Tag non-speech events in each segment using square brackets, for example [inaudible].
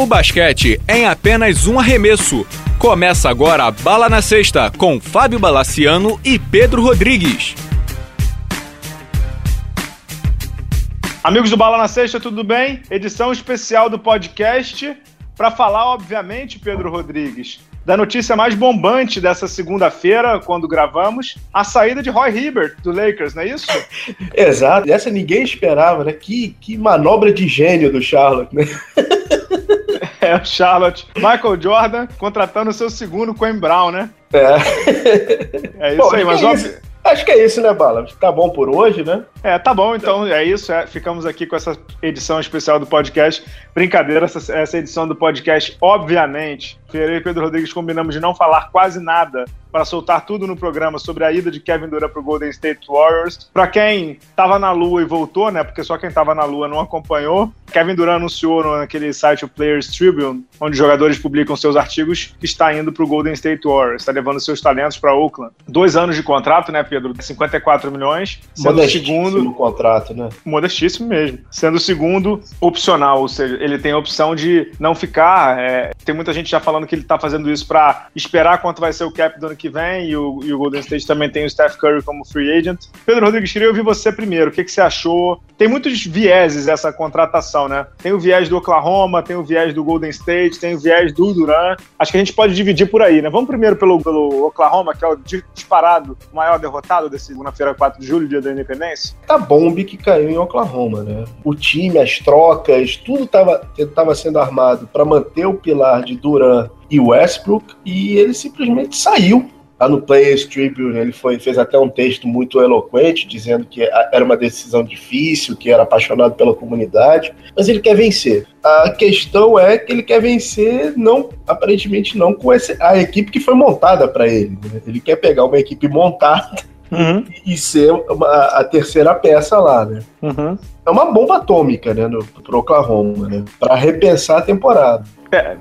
O basquete é em apenas um arremesso. Começa agora a Bala na Sexta com Fábio Balaciano e Pedro Rodrigues. Amigos do Bala na Sexta, tudo bem? Edição especial do podcast para falar, obviamente, Pedro Rodrigues, da notícia mais bombante dessa segunda-feira, quando gravamos, a saída de Roy Hibbert do Lakers, não é isso? [laughs] Exato, essa ninguém esperava, né? Que, que manobra de gênio do Charlotte, né? [laughs] É, o Charlotte. Michael Jordan contratando o seu segundo Quinn Brown, né? É. É isso Pô, aí, mas é óbvio. Acho que é isso, né, Bala? Tá bom por hoje, né? É, tá bom, então é isso. É, ficamos aqui com essa edição especial do podcast. Brincadeira, essa, essa edição do podcast, obviamente, Ferreira e Pedro Rodrigues combinamos de não falar quase nada para soltar tudo no programa sobre a ida de Kevin Durant para o Golden State Warriors. Para quem estava na Lua e voltou, né? Porque só quem estava na Lua não acompanhou. Kevin Durant anunciou naquele site o Players Tribune, onde jogadores publicam seus artigos, que está indo para o Golden State Warriors, está levando seus talentos para Oakland. Dois anos de contrato, né, Pedro? 54 milhões. Sendo o segundo contrato, né? Modestíssimo mesmo. Sendo o segundo opcional, ou seja, ele tem a opção de não ficar. É, tem muita gente já falando que ele está fazendo isso para esperar quanto vai ser o cap do ano que vem, e o, e o, Golden State também tem o Steph Curry como free agent. Pedro Rodrigues, queria ouvir você primeiro. O que, que você achou? Tem muitos vieses essa contratação, né? Tem o viés do Oklahoma, tem o viés do Golden State, tem o viés do Duran. Acho que a gente pode dividir por aí, né? Vamos primeiro pelo, pelo Oklahoma, que é o disparado maior derrotado desse segunda-feira, 4 de julho, dia da independência. Tá bomba que caiu em Oklahoma, né? O time, as trocas, tudo estava tava sendo armado para manter o pilar de Duran e Westbrook e ele simplesmente saiu lá no Players Tribune ele foi, fez até um texto muito eloquente, dizendo que era uma decisão difícil, que era apaixonado pela comunidade, mas ele quer vencer. A questão é que ele quer vencer, não aparentemente não com esse, a equipe que foi montada para ele. Né? Ele quer pegar uma equipe montada uhum. e ser uma, a terceira peça lá, né? Uhum. É uma bomba atômica, né, no, pro Oklahoma, né? Para repensar a temporada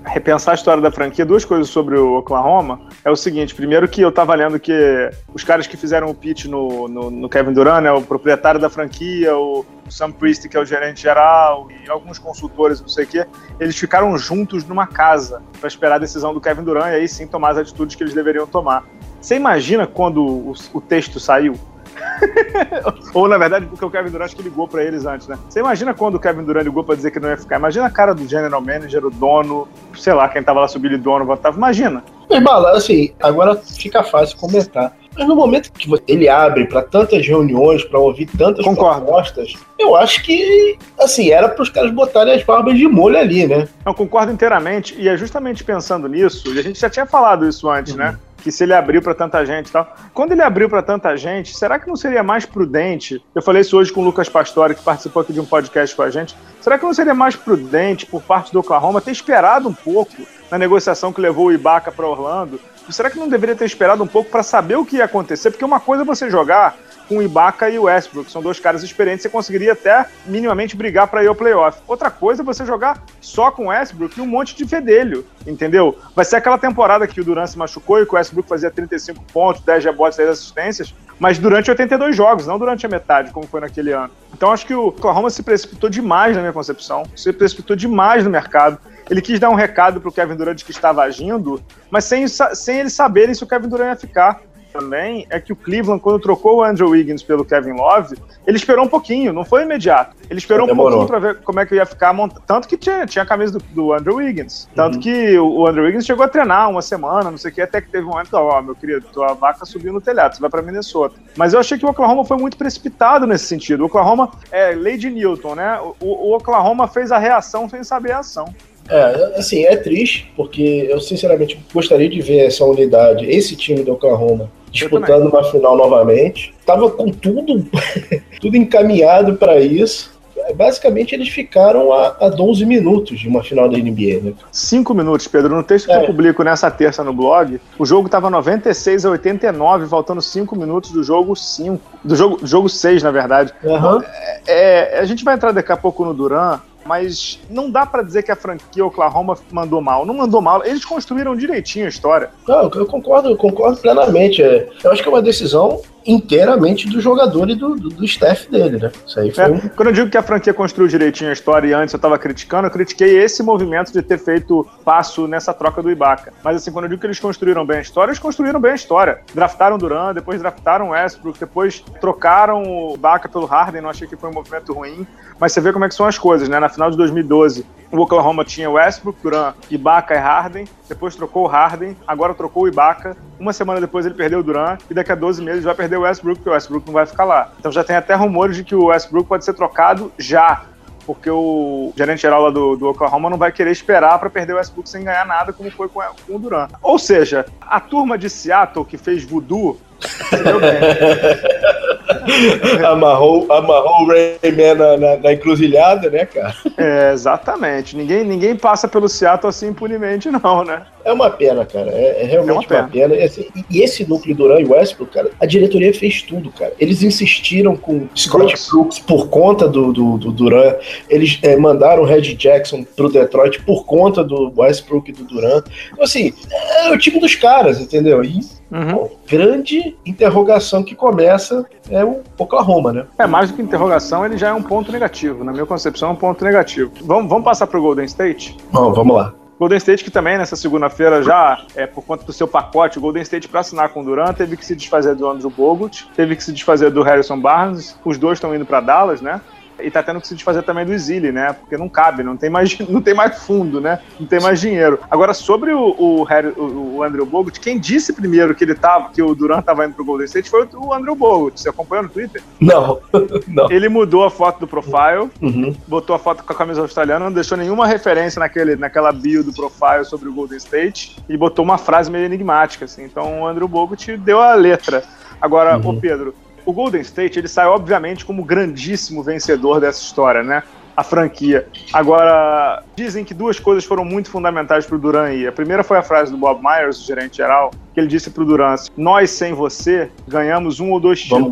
repensar a história da franquia, duas coisas sobre o Oklahoma. É o seguinte: primeiro, que eu tava lendo que os caras que fizeram o pitch no, no, no Kevin Durant, né, o proprietário da franquia, o Sam Priest, que é o gerente geral, e alguns consultores, não sei o quê, eles ficaram juntos numa casa para esperar a decisão do Kevin Durant e aí sim tomar as atitudes que eles deveriam tomar. Você imagina quando o, o texto saiu? [laughs] Ou, na verdade, porque o Kevin Durant acho que ligou para eles antes, né? Você imagina quando o Kevin Durant ligou para dizer que não ia ficar? Imagina a cara do general manager, o dono, sei lá, quem tava lá subindo o dono, tava. Imagina. Mas, Bala, assim, agora fica fácil comentar. Mas no momento que ele abre para tantas reuniões, para ouvir tantas Concordo. propostas, eu acho que, assim, era para os caras botarem as barbas de molho ali, né? Eu concordo inteiramente, e é justamente pensando nisso, e a gente já tinha falado isso antes, uhum. né? Que se ele abriu para tanta gente e tal. Quando ele abriu para tanta gente, será que não seria mais prudente? Eu falei isso hoje com o Lucas Pastore, que participou aqui de um podcast com a gente. Será que não seria mais prudente por parte do Oklahoma ter esperado um pouco na negociação que levou o Ibaka para Orlando? Será que não deveria ter esperado um pouco para saber o que ia acontecer? Porque uma coisa é você jogar com o Ibaka e o Westbrook. São dois caras experientes, você conseguiria até minimamente brigar para ir ao playoff. Outra coisa é você jogar só com o Westbrook e um monte de fedelho, entendeu? Vai ser aquela temporada que o Durant se machucou e que o Westbrook fazia 35 pontos, 10 rebotes, 10 assistências, mas durante 82 jogos, não durante a metade, como foi naquele ano. Então acho que o Oklahoma se precipitou demais na minha concepção, se precipitou demais no mercado. Ele quis dar um recado pro Kevin Durant que estava agindo, mas sem, sem eles saberem se o Kevin Durant ia ficar também é que o Cleveland, quando trocou o Andrew Wiggins pelo Kevin Love, ele esperou um pouquinho, não foi imediato. Ele esperou Demorou. um pouquinho para ver como é que ia ficar. Tanto que tinha, tinha a camisa do, do Andrew Wiggins. Tanto uhum. que o, Andrew Wiggins chegou a treinar uma semana, não sei o que, até que teve um momento, ó, oh, meu querido, tua vaca subiu no telhado, você vai para Minnesota. Mas eu achei que o Oklahoma foi muito precipitado nesse sentido. O Oklahoma é lei de Newton, né? O, o Oklahoma fez a reação sem saber a ação. É, assim, é triste, porque eu sinceramente gostaria de ver essa unidade, esse time do Oklahoma, disputando uma final novamente. Tava com tudo, [laughs] tudo encaminhado para isso. Basicamente, eles ficaram a, a 12 minutos de uma final da NBA, né? 5 minutos, Pedro. No texto que é. eu publico nessa terça no blog, o jogo estava 96 a 89, faltando 5 minutos do jogo 5. Do jogo, do jogo 6, na verdade. Uhum. É, é, a gente vai entrar daqui a pouco no Duran, mas não dá para dizer que a franquia Oklahoma mandou mal. Não mandou mal. Eles construíram direitinho a história. Não, eu concordo, eu concordo plenamente. É, eu acho que é uma decisão inteiramente do jogador e do, do, do staff dele, né? Isso aí foi É. Quando eu digo que a franquia construiu direitinho a história e antes eu tava criticando, eu critiquei esse movimento de ter feito passo nessa troca do Ibaka. Mas assim, quando eu digo que eles construíram bem a história, eles construíram bem a história. Draftaram Duran, depois draftaram o Westbrook, depois trocaram o Ibaka pelo Harden, não achei que foi um movimento ruim. Mas você vê como é que são as coisas, né? Na final de 2012, o Oklahoma tinha Westbrook, Duran, Ibaka e Harden, depois trocou o Harden, agora trocou o Ibaka. Uma semana depois ele perdeu o Duran e daqui a 12 meses vai perder o Westbrook, porque o Westbrook não vai ficar lá. Então já tem até rumores de que o Westbrook pode ser trocado já, porque o gerente geral lá do, do Oklahoma não vai querer esperar para perder o Westbrook sem ganhar nada, como foi com, com o Duran. Ou seja, a turma de Seattle que fez voodoo. [laughs] amarrou, amarrou o Rayman na, na, na encruzilhada, né, cara? É, exatamente. Ninguém, ninguém passa pelo Seattle assim impunemente, não, né? É uma pena, cara. É, é realmente É uma uma pena. pena. E, assim, e- esse núcleo Duran e Westbrook, cara, a diretoria fez tudo, cara. Eles insistiram com Scott Brooks. Por conta do, do, do Duran. Eles é, mandaram o Red Jackson pro Detroit por conta do Westbrook e do Duran. Então, assim, é o time dos caras, entendeu? E Uhum. grande interrogação que começa é o Oklahoma, né? É, mais do que interrogação, ele já é um ponto negativo. Na minha concepção, é um ponto negativo. Vamos, vamos passar pro Golden State? Bom, vamos lá. Golden State que também nessa segunda-feira já, é, por conta do seu pacote, o Golden State para assinar com o Durant teve que se desfazer do Andrew Bogut, teve que se desfazer do Harrison Barnes, os dois estão indo para Dallas, né? E tá tendo que se desfazer também do Exili, né? Porque não cabe, não tem mais, [laughs] não tem mais fundo, né? Não tem mais dinheiro. Agora, sobre o, o, Harry- o- o Andrew Bogut, quem disse primeiro que ele tava, que o Durant tava indo pro Golden State foi o Andrew Bogut. Você acompanhou no Twitter? Não, [laughs] não. Ele mudou a foto do profile, Uhum. botou a foto com a camisa australiana, não deixou nenhuma referência naquele, naquela bio do profile sobre o Golden State e botou uma frase meio enigmática, assim. Então o Andrew Bogut deu a letra. Agora, Uhum. ô Pedro, o Golden State ele sai obviamente como grandíssimo vencedor dessa história, né? A franquia. Agora, dizem que duas coisas foram muito fundamentais para o Duran ir. A primeira foi a frase do Bob Myers, o gerente geral, que ele disse para o Duran: Nós sem você ganhamos um ou dois títulos.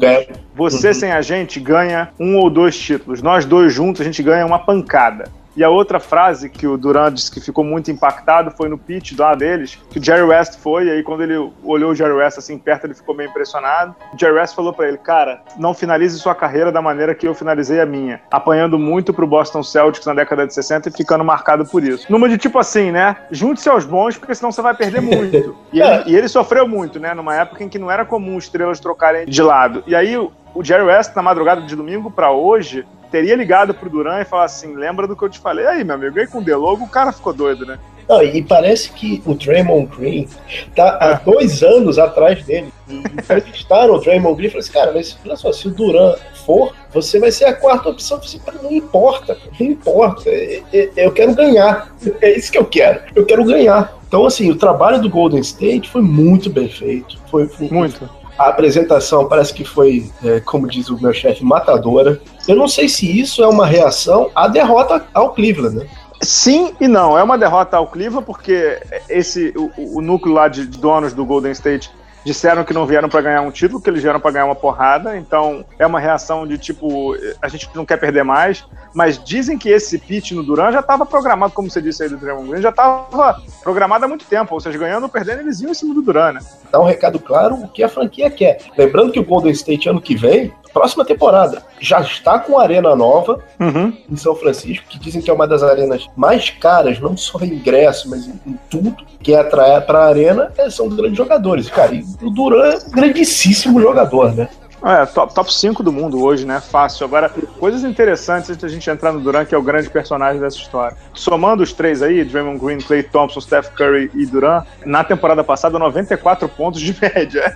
Você Uhum. sem a gente ganha um ou dois títulos. Nós dois juntos a gente ganha uma pancada. E a outra frase que o Durant disse que ficou muito impactado foi no pitch lá deles, que o Jerry West foi, e aí quando ele olhou o Jerry West assim perto, ele ficou meio impressionado. O Jerry West falou pra ele, cara, não finalize sua carreira da maneira que eu finalizei a minha, apanhando muito pro Boston Celtics na década de 60 e ficando marcado por isso. Numa de tipo assim, né? Junte-se aos bons, porque senão você vai perder muito. [laughs] E ele, e ele sofreu muito, né? Numa época em que não era comum estrelas trocarem de lado. E aí o o Jerry West, na madrugada de domingo pra hoje, teria ligado pro Duran e falar assim: lembra do que eu te falei? Aí, meu amigo, aí com o Delogo o cara ficou doido, né? Não, e parece que o Draymond Green tá há dois anos atrás dele. E entrevistaram o Draymond Green e falaram assim, cara, mas olha só, se o Duran for, você vai ser a quarta opção. "Cara, não importa, não importa. É- é- Eu quero ganhar. É isso que eu quero. Eu quero ganhar. Então, assim, o trabalho do Golden State foi muito bem feito. Foi, foi- Muito. A apresentação parece que foi, é, como diz o meu chefe, matadora. Eu não sei se isso é uma reação à derrota ao Cleveland, né? Sim e não. É uma derrota ao Cleveland, porque esse, o, o núcleo lá de donos do Golden State disseram que não vieram para ganhar um título, que eles vieram para ganhar uma porrada. Então é uma reação de tipo, a gente não quer perder mais. Mas dizem que esse pitch no Duran já estava programado, como você disse aí do Draymond Green, já estava programado há muito tempo. Ou seja, ganhando ou perdendo, eles iam em cima do Duran, né? Dá um recado claro o que a franquia quer. Lembrando que o Golden State ano que vem, próxima temporada, já está com arena nova Uhum. em São Francisco, que dizem que é uma das arenas mais caras, não só em ingresso, mas em, em tudo que é atrair para a arena, é, são grandes jogadores. Cara, e o Duran é um grandíssimo jogador, né? É, top, top 5 do mundo hoje, né? Fácil. Agora, coisas interessantes antes da gente entrar no Duran, que é o grande personagem dessa história. Somando os três aí, Draymond Green, Clay Thompson, Steph Curry e Duran, na temporada passada, 94 pontos de [laughs] média.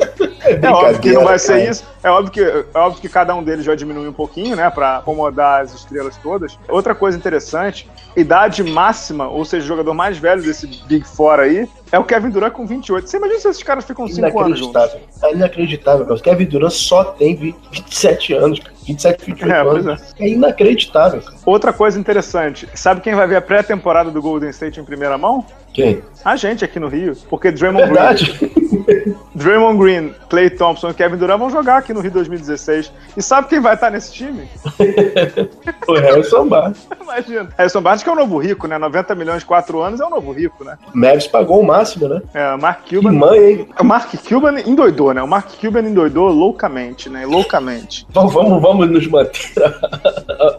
[laughs] É, [laughs] É óbvio que não vai ser cara. isso. É óbvio que, é óbvio que cada um deles vai diminuir um pouquinho, né? Pra acomodar as estrelas todas. Outra coisa interessante, idade máxima, ou seja, o jogador mais velho desse Big Four aí, é o Kevin Durant com 28. Você imagina se esses caras ficam 5 anos juntos? É inacreditável, cara. O Kevin Durant só tem 20 27 anos, cara. 27, 28 É, anos. É. inacreditável, cara. Outra coisa interessante, sabe quem vai ver a pré-temporada do Golden State em primeira mão? Quem? A gente aqui no Rio. Porque Draymond Verdade. Green. [laughs] Draymond Green, Clay Thompson e Kevin Durant vão jogar aqui no Rio 2016. E sabe quem vai estar nesse time? [laughs] o Harrison Barnes. [laughs] Imagina. Harrison Barnes que é o novo rico, né? 90 milhões, 4 anos é o novo rico, né? Mavis pagou o máximo, né? É, o Mark Cuban. Que mãe, hein? O Mark Cuban endoidou, né? O Mark Cuban endoidou loucamente, né? Loucamente. Vamos, vamos, vamos nos manter.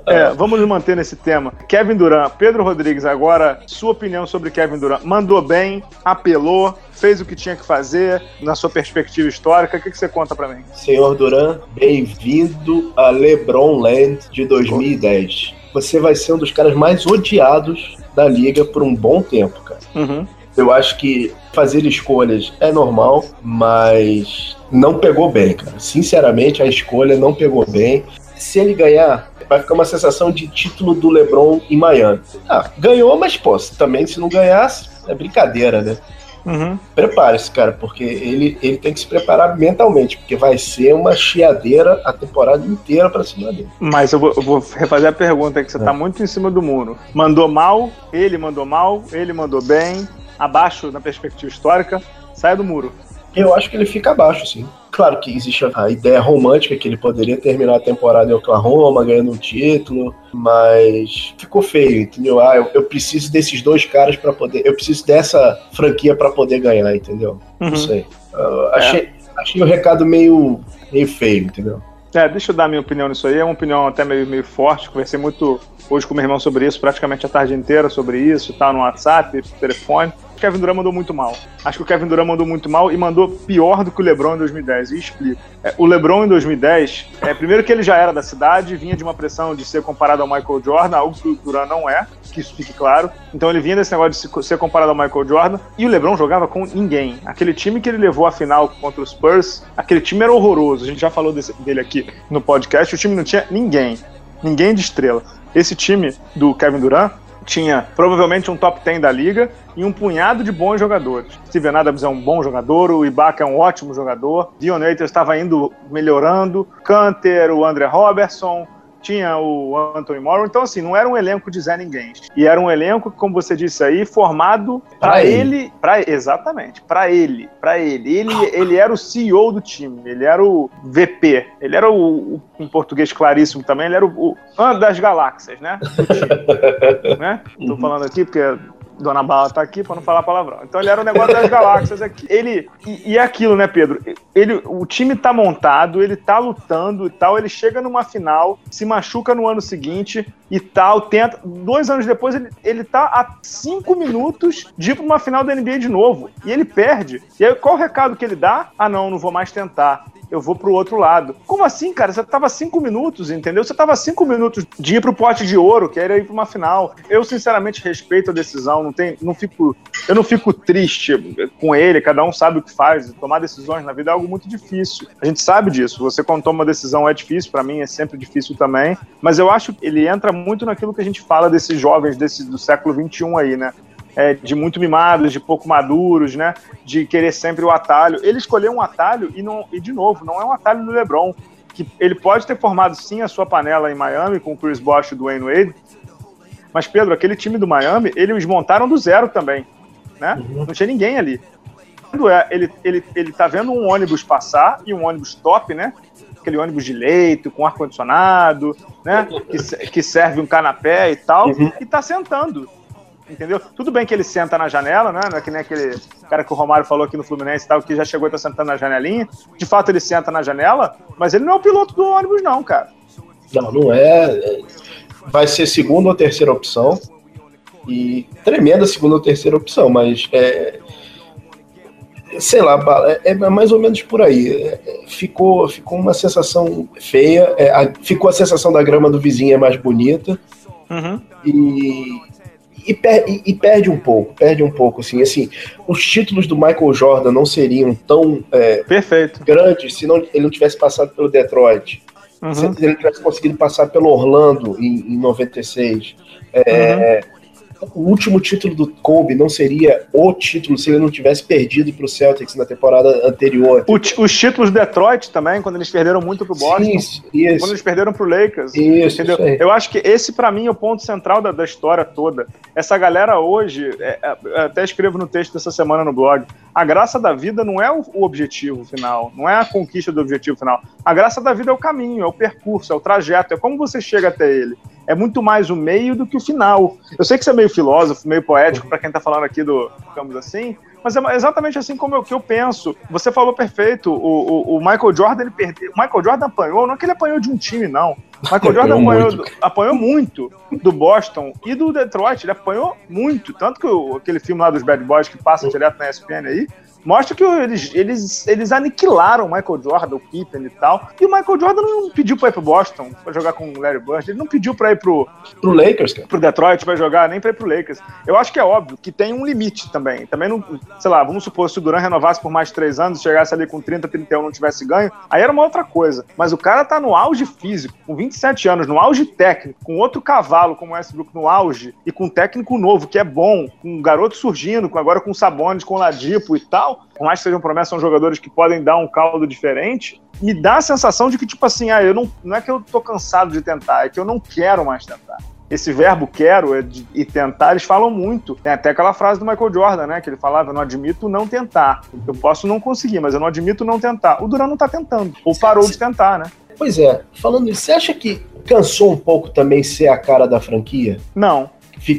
é, vamos nos manter nesse tema. Kevin Durant, Pedro Rodrigues, agora, sua opinião sobre Kevin Durant. Mandou bem, apelou, fez o que tinha que fazer na sua perspectiva histórica. O que, que você conta para mim? Senhor Duran, bem-vindo a LeBron Land de 2010. Você vai ser um dos caras mais odiados da liga por um bom tempo, cara. Uhum. Eu acho que fazer escolhas é normal, mas não pegou bem, cara. Sinceramente, a escolha não pegou bem. Se ele ganhar, vai ficar uma sensação de título do LeBron em Miami. Ah, ganhou, mas pô, também se não ganhasse, é brincadeira, né? Uhum. Prepare-se, cara, porque ele, ele tem que se preparar mentalmente, porque vai ser uma chiadeira a temporada inteira pra cima dele. Mas eu vou, eu vou refazer a pergunta que você tá é. tá muito em cima do muro. Mandou mal, ele mandou mal, ele mandou bem, abaixo na perspectiva histórica, sai do muro. Eu acho que ele fica abaixo, sim. Claro que existe a ideia romântica que ele poderia terminar a temporada em Oklahoma, ganhando um título, mas ficou feio, entendeu? Ah, eu, eu preciso desses dois caras para poder. Eu preciso dessa franquia para poder ganhar, entendeu? Uhum. Não sei. Uh, achei, é. achei o recado meio, meio feio, entendeu? É, deixa eu dar minha opinião nisso aí. É uma opinião até meio, meio forte. Conversei muito hoje com meu irmão sobre isso, praticamente a tarde inteira sobre isso, tá no WhatsApp, telefone. Kevin Durant mandou muito mal. Acho que o Kevin Durant mandou muito mal e mandou pior do que o LeBron em 2010. E explico. É, o LeBron em 2010, é, primeiro que ele já era da cidade, vinha de uma pressão de ser comparado ao Michael Jordan, algo que o Durant não é, que isso fique claro. Então ele vinha desse negócio de ser comparado ao Michael Jordan e o LeBron jogava com ninguém. Aquele time que ele levou à final contra os Spurs, aquele time era horroroso. A gente já falou desse, dele aqui no podcast. O time não tinha ninguém, ninguém de estrela. Esse time do Kevin Durant tinha provavelmente um top 10 da liga e um punhado de bons jogadores. Steven Adams é um bom jogador, o Ibaka é um ótimo jogador, Dion Waiters estava indo melhorando, Canter, o André Robertson, tinha o Anthony Morrow, então assim, não era um elenco de Zé Ninguém. E era um elenco, como você disse aí, formado para ele, ele pra, exatamente, para ele, para ele. Ele ele era o CEO do time, ele era o VP, ele era o, o em português claríssimo também, ele era o, o das galáxias, né? [laughs] né? Tô falando aqui porque Dona Bala tá aqui para não falar palavrão. Então ele era o negócio das galáxias aqui. Ele e, e é aquilo, né, Pedro? Ele, o time tá montado, ele tá lutando e tal. Ele chega numa final, se machuca no ano seguinte e tal. Tenta. Dois anos depois ele, ele tá a cinco minutos de ir pra uma final da NBA de novo e ele perde. E aí qual o recado que ele dá? Ah, não, não vou mais tentar eu vou pro outro lado. Como assim, cara? Você tava cinco minutos, entendeu? Você tava cinco minutos de ir pro pote de ouro, que era ir pra uma final. Eu, sinceramente, respeito a decisão, não tem, não fico, eu não fico triste com ele, cada um sabe o que faz. Tomar decisões na vida é algo muito difícil. A gente sabe disso. Você, quando toma uma decisão, é difícil, para mim é sempre difícil também. Mas eu acho que ele entra muito naquilo que a gente fala desses jovens desse, do século XXI aí, né? É, de muito mimados, de pouco maduros, né? De querer sempre o atalho. Ele escolheu um atalho e, não, e de novo, não é um atalho do LeBron. Que ele pode ter formado sim a sua panela em Miami com o Chris Bosh e o Dwayne Wade, mas Pedro, aquele time do Miami, eles montaram do zero também, né? Uhum. Não tinha ninguém ali. É, ele, ele, ele tá vendo um ônibus passar e um ônibus top, né? Aquele ônibus de leito, com ar-condicionado, né? Que, que serve um canapé e tal, uhum. e tá sentando entendeu? Tudo bem que ele senta na janela, né? Não é que nem aquele cara que o Romário falou aqui no Fluminense e tal, que já chegou e tá sentando na janelinha. De fato, ele senta na janela, mas ele não é o piloto do ônibus, não, cara. Não, não é. Vai ser segunda ou terceira opção. E tremenda segunda ou terceira opção, mas é. Sei lá, é, é mais ou menos por aí. É, ficou, ficou uma sensação feia. É, ficou a sensação da grama do vizinho é mais bonita. Uhum. E, e, per, e, e, perde um pouco, perde um pouco, assim, assim, os títulos do Michael Jordan não seriam tão é, Perfeito. grandes se não, ele não tivesse passado pelo Detroit, uhum. se ele tivesse conseguido passar pelo Orlando em, em 96, é, uhum. O último título do Kobe não seria o título se ele não tivesse perdido para o Celtics na temporada anterior. O, os títulos do Detroit também, quando eles perderam muito para o Boston. Isso, isso. Quando eles perderam para o Lakers. Isso, entendeu? Isso Eu acho que esse, para mim, é o ponto central da, da história toda. Essa galera hoje, é, é, até escrevo no texto dessa semana no blog, a graça da vida não é o, o objetivo final, não é a conquista do objetivo final. A graça da vida é o caminho, é o percurso, é o trajeto, é como você chega até ele é muito mais o meio do que o final. Eu sei que você é meio filósofo, meio poético para quem está falando aqui do, digamos assim, mas é exatamente assim como eu, que eu penso. Você falou perfeito. O, o, o Michael Jordan, ele perdeu. O Michael Jordan apanhou, não é que ele apanhou de um time, não. O Michael [laughs] Jordan apanhou, muito. apanhou muito do Boston e do Detroit. Ele apanhou muito. Tanto que o, aquele filme lá dos Bad Boys que passa direto na ESPN aí, mostra que eles, eles, eles aniquilaram o Michael Jordan, o Pippen e tal. E o Michael Jordan não pediu pra ir pro Boston pra jogar com o Larry Bird. Ele não pediu pra ir pro, pro Lakers, cara. pro Detroit pra jogar, nem pra ir pro Lakers. Eu acho que é óbvio que tem um limite também. Também não, sei lá, vamos supor, se o Duran renovasse por mais três anos, chegasse ali com 30, 31, não tivesse ganho, aí era uma outra coisa. Mas o cara tá no auge físico, com 27 anos, no auge técnico, com outro cavalo como o Westbrook no auge, e com um técnico novo, que é bom, com um garoto surgindo, com, agora com Sabonis, com Ladipo e tal, por mais que sejam promessas, são jogadores que podem dar um caldo diferente, me dá a sensação de que, tipo assim, ah, eu não, não é que eu tô cansado de tentar, é que eu não quero mais tentar. Esse verbo quero é de, e tentar, eles falam muito. Tem até aquela frase do Michael Jordan, né? Que ele falava: Eu não admito não tentar. Eu posso não conseguir, mas eu não admito não tentar. O Duran não tá tentando, ou parou de tentar, né? Pois é, falando isso, você acha que cansou um pouco também ser a cara da franquia? Não.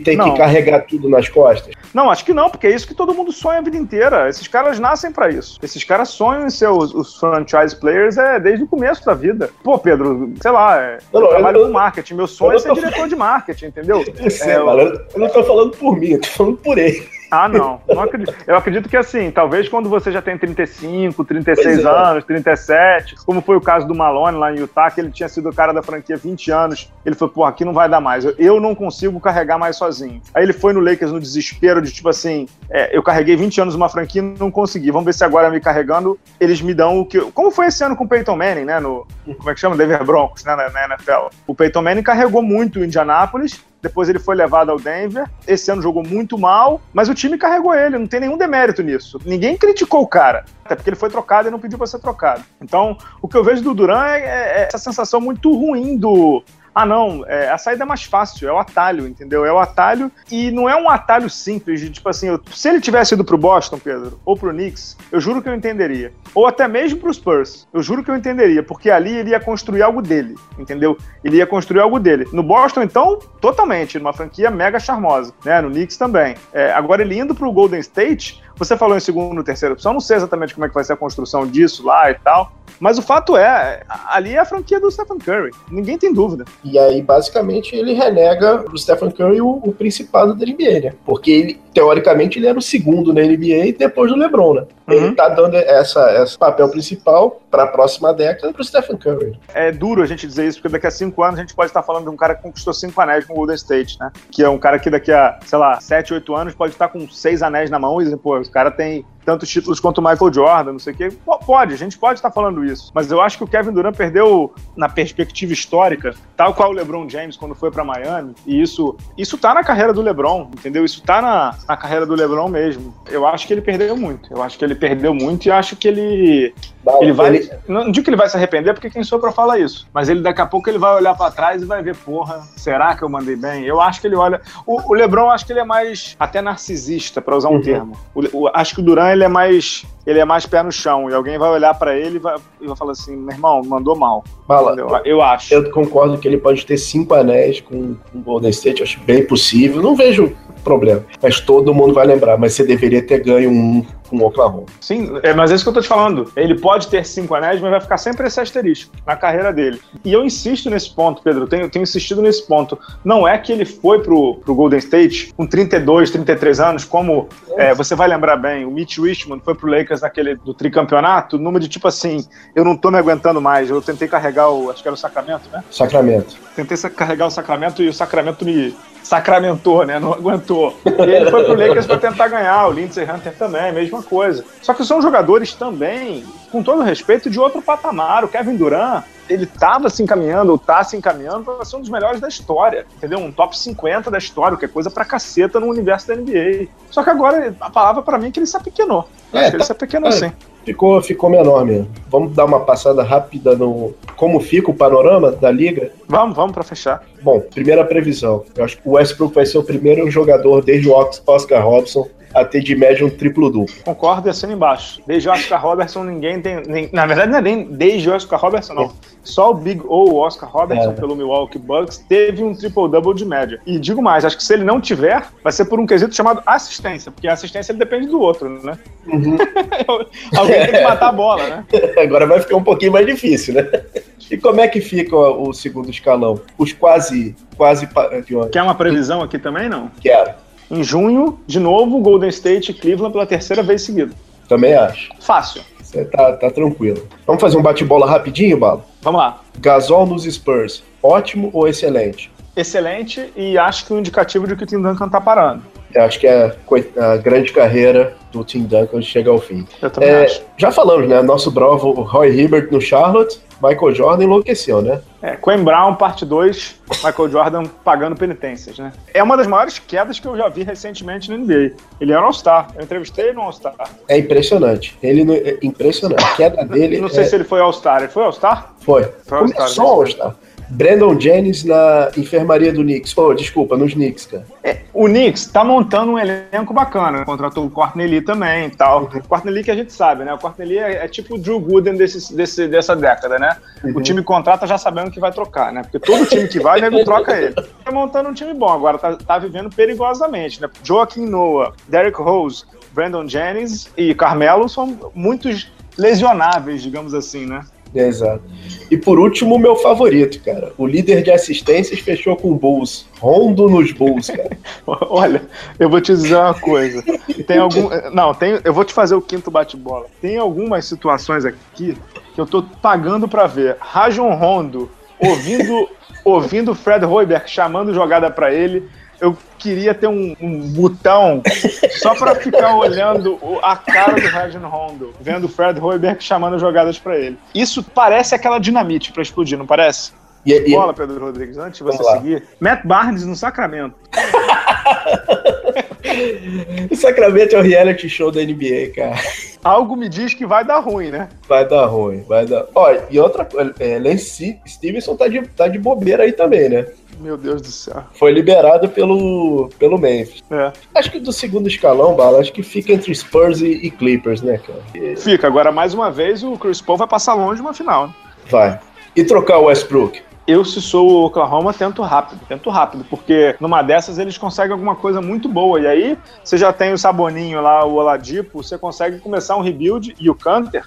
Tem não. que carregar tudo nas costas? Não, acho que não, porque é isso que todo mundo sonha a vida inteira. Esses caras nascem para isso. Esses caras sonham em ser os, os, franchise players é, desde o começo da vida. Pô, Pedro, sei lá, é, não, eu trabalho eu, com marketing. Meu sonho é ser tô... diretor de marketing, entendeu? [laughs] Eu, sei, é, eu... eu não tô falando por mim, eu tô falando por ele. Ah, não. não acredito. Eu acredito que assim, talvez quando você já tem 35, 36 é. anos, 37, como foi o caso do Malone lá em Utah, que ele tinha sido o cara da franquia 20 anos, ele falou, pô, aqui não vai dar mais, eu não consigo carregar mais sozinho. Aí ele foi no Lakers no desespero de tipo assim, é, eu carreguei 20 anos uma franquia e não consegui, vamos ver se agora me carregando, eles me dão o que... Como foi esse ano com o Peyton Manning, né, no, como é que chama? Denver Broncos, né, na, na NFL. O Peyton Manning carregou muito o Indianapolis, depois ele foi levado ao Denver. Esse ano jogou muito mal, mas o time carregou ele, não tem nenhum demérito nisso. Ninguém criticou o cara, até porque ele foi trocado e não pediu para ser trocado. Então, o que eu vejo do Duran é, é essa sensação muito ruim do ah, não, é, a saída é mais fácil, é o atalho, entendeu? É o atalho e não é um atalho simples de tipo assim, eu, se ele tivesse ido pro Boston, Pedro, ou pro Knicks, eu juro que eu entenderia. Ou até mesmo pro Spurs, eu juro que eu entenderia, porque ali ele ia construir algo dele, entendeu? Ele ia construir algo dele. No Boston, então, totalmente, numa franquia mega charmosa, né? No Knicks também. É, agora ele indo pro Golden State, você falou em segundo terceira opção, não sei exatamente como é que vai ser a construção disso lá e tal, mas o fato é, ali é a franquia do Stephen Curry, ninguém tem dúvida. E aí, basicamente, ele renega pro Stephen Curry o, o principado da NBA, né? Porque ele, teoricamente, ele era o segundo na NBA depois do LeBron, né? Uhum. Ele tá dando essa, esse papel principal para a próxima década pro Stephen Curry. É duro a gente dizer isso, porque daqui a cinco anos a gente pode estar falando de um cara que conquistou cinco anéis com o Golden State, né? Que é um cara que daqui a, sei lá, sete, oito anos pode estar com seis anéis na mão e, pô, o cara tem tantos títulos quanto o Michael Jordan, não sei o quê. Pode, a gente pode estar falando isso. Mas eu acho que o Kevin Durant perdeu na perspectiva histórica, tal qual o LeBron James quando foi para Miami. E isso, isso tá na carreira do LeBron, entendeu? Isso tá na, na carreira do LeBron mesmo. Eu acho que ele perdeu muito. Eu acho que ele perdeu muito e acho que ele ele vai. Ele... Não digo que ele vai se arrepender, porque quem sou pra falar isso. Mas ele daqui a pouco ele vai olhar para trás e vai ver, porra, será que eu mandei bem? Eu acho que ele olha. O, o Lebron, acho que ele é mais até narcisista, para usar um uhum. termo. O, o, acho que o Duran ele é mais. Ele é mais pé no chão. E alguém vai olhar para ele e vai, e vai falar assim: meu irmão, mandou mal. Fala, eu, eu acho. Eu concordo que ele pode ter cinco anéis com o Golden State, eu acho bem possível. Não vejo problema. Mas todo mundo vai lembrar, mas você deveria ter ganho um com o Oklahoma. Sim, é, mas é isso que eu tô te falando. Ele pode ter cinco anéis, mas vai ficar sempre esse asterisco na carreira dele. E eu insisto nesse ponto, Pedro, tenho, tenho insistido nesse ponto. Não é que ele foi pro, pro Golden State com 32, 33 anos, como é, você vai lembrar bem, o Mitch Richmond foi pro Lakers naquele do tricampeonato, número de tipo assim, eu não tô me aguentando mais, eu tentei carregar o, acho que era o Sacramento, né? Sacramento. Tentei carregar o Sacramento e o Sacramento me sacramentou, né? Não aguentou. E ele foi pro Lakers para tentar ganhar. O Lindsey Hunter também, mesma coisa. Só que são jogadores também, com todo respeito, de outro patamar. O Kevin Durant, ele estava se encaminhando, ou tá se encaminhando para ser um dos melhores da história, entendeu? Um top 50 da história, que é coisa pra caceta no universo da NBA. Só que agora a palavra para mim é que ele se apequenou. É, Acho que ele tá, se apequenou é, sim. Ficou, ficou menor mesmo. Vamos dar uma passada rápida no como fica o panorama da liga? Vamos, vamos para fechar. Bom, primeira previsão. Eu acho que o Westbrook vai ser o primeiro jogador desde o Oscar Robson a ter de média um triplo-duplo. Concordo e assino embaixo. Desde Oscar Robertson, ninguém tem. Nem, na verdade, não é nem desde Oscar Robertson, não. Só o Big O, o Oscar Robertson, é. pelo Milwaukee Bucks, teve um triple-double de média. E digo mais, acho que se ele não tiver, vai ser por um quesito chamado assistência, porque a assistência ele depende do outro, né? Uhum. [laughs] Alguém tem que [laughs] matar a bola, né? Agora vai ficar um pouquinho mais difícil, né? E como é que fica o segundo escalão? Os quase. quase Quer uma previsão aqui também, não? Quero. Em junho, de novo, Golden State e Cleveland pela terceira vez seguida. Também acho. Fácil. Você tá, tá tranquilo. Vamos fazer um bate-bola rapidinho, Balo? Vamos lá. Gasol nos Spurs, ótimo ou excelente? Excelente e acho que um indicativo de que o Tim Duncan tá parando. Eu acho que é a grande carreira do Tim Duncan chega ao fim. Eu também é, acho. Já falamos, né? Nosso bravo Roy Hibbert no Charlotte, Michael Jordan enlouqueceu, né? É, Quinn Brown, parte 2, Michael Jordan pagando penitências, né? É uma das maiores quedas que eu já vi recentemente no NBA. Ele era All-Star. Eu entrevistei ele no All-Star. É impressionante. Ele é impressionante. A queda [laughs] dele. Não sei é... se ele foi All-Star. Ele foi All-Star? Foi. Foi All-Star. Começou All-Star. Brandon Jennings na enfermaria do Knicks. Oh, desculpa, nos Knicks, cara. É, o Knicks tá montando um elenco bacana. Contratou o Courtney Lee também e tal. Uhum. Courtney Lee que a gente sabe, né? O Courtney Lee é, é tipo o Drew Gooden desse, desse, dessa década, né? Uhum. O time contrata já sabendo que vai trocar, né? Porque todo time que vai, nego troca ele. Tá montando um time bom. Agora tá, tá vivendo perigosamente, né? Joaquim Noah, Derrick Rose, Brandon Jennings e Carmelo são muitos lesionáveis, digamos assim, né? Exato. E por último, meu favorito, cara. O líder de assistências fechou com Bulls. Rondo nos Bulls, cara. [laughs] Olha, eu vou te dizer uma coisa. Tem algum. Não, tem. Eu vou te fazer o quinto bate-bola. Tem algumas situações aqui que eu tô pagando para ver. Rajon Rondo ouvindo. ouvindo Fred Hoiberg chamando jogada para ele eu queria ter um, um botão só para ficar olhando a cara do Rajon Rondo, vendo o Fred Hoiberg chamando jogadas para ele. Isso parece aquela dinamite para explodir, não parece? E, e... Bola, Pedro Rodrigues, antes de você seguir. Matt Barnes no Sacramento. [laughs] o Sacramento é o reality show da NBA, cara. Algo me diz que vai dar ruim, né? Vai dar ruim, vai dar. Olha, e outra coisa, é, Lance Stevenson tá de, tá de bobeira aí também, né? Meu Deus do céu. Foi liberado pelo, pelo Memphis. É. Acho que do segundo escalão, Bala, acho que fica entre Spurs e, e Clippers, né, cara? E... Fica. Agora, mais uma vez, o Chris Paul vai passar longe de uma final. Né? Vai. E trocar o Westbrook? Eu, se sou o Oklahoma, tento rápido, tento rápido, porque numa dessas eles conseguem alguma coisa muito boa. E aí, você já tem o Saboninho lá, o Oladipo, você consegue começar um rebuild e o Canter,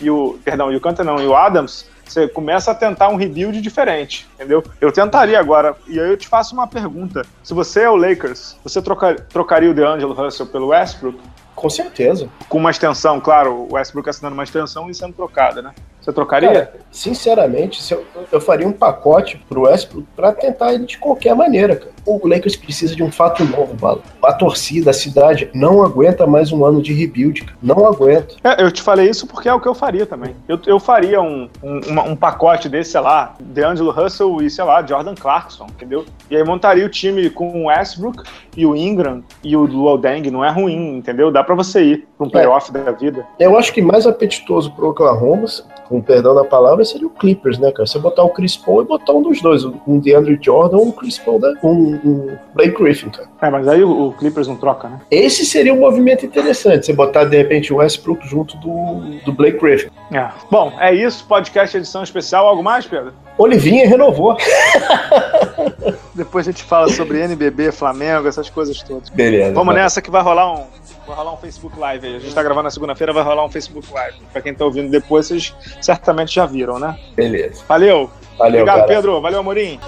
e o. Perdão, e o Canter não, e o Adams você começa a tentar um rebuild diferente, entendeu? Eu tentaria agora, e aí eu te faço uma pergunta. Se você é o Lakers, você trocar, trocaria o DeAngelo Russell pelo Westbrook? Com certeza. Com uma extensão, claro, o Westbrook assinando uma extensão e sendo trocada, né? Você trocaria? Cara, sinceramente, eu, eu, faria um pacote pro Westbrook pra tentar ele de qualquer maneira, cara. O Lakers precisa de um fato novo, Bala. A torcida, a cidade, não aguenta mais um ano de rebuild, cara. Não aguenta. É, eu te falei isso porque é o que eu faria também. Eu, eu faria um, um, um pacote desse, sei lá, DeAngelo Russell e, sei lá, Jordan Clarkson, entendeu? E aí montaria o time com o Westbrook e o Ingram e o Luol Deng. Não é ruim, entendeu? Dá pra você ir pra um playoff é. da vida. Eu acho que mais apetitoso pro Oklahoma com perdão da palavra, seria o Clippers, né, cara? Você botar o Chris Paul e botar um dos dois, um DeAndre Jordan ou um Chris Paul, da, um, um Blake Griffin, cara. É, mas aí o, o, Clippers não troca, né? Esse seria um movimento interessante, você botar, de repente, o Westbrook junto do, do Blake Griffin. É. Bom, é isso, podcast edição especial. Algo mais, Pedro? Olivinha renovou. Depois a gente fala sobre NBB, Flamengo, essas coisas todas. Beleza. Vamos vai. nessa que vai rolar um vai rolar um Facebook Live aí. A gente tá gravando na segunda-feira, vai rolar um Facebook Live. Pra quem tá ouvindo depois, vocês certamente já viram, né? Beleza. Valeu. Valeu, Obrigado, cara. Pedro. Valeu, Amorim.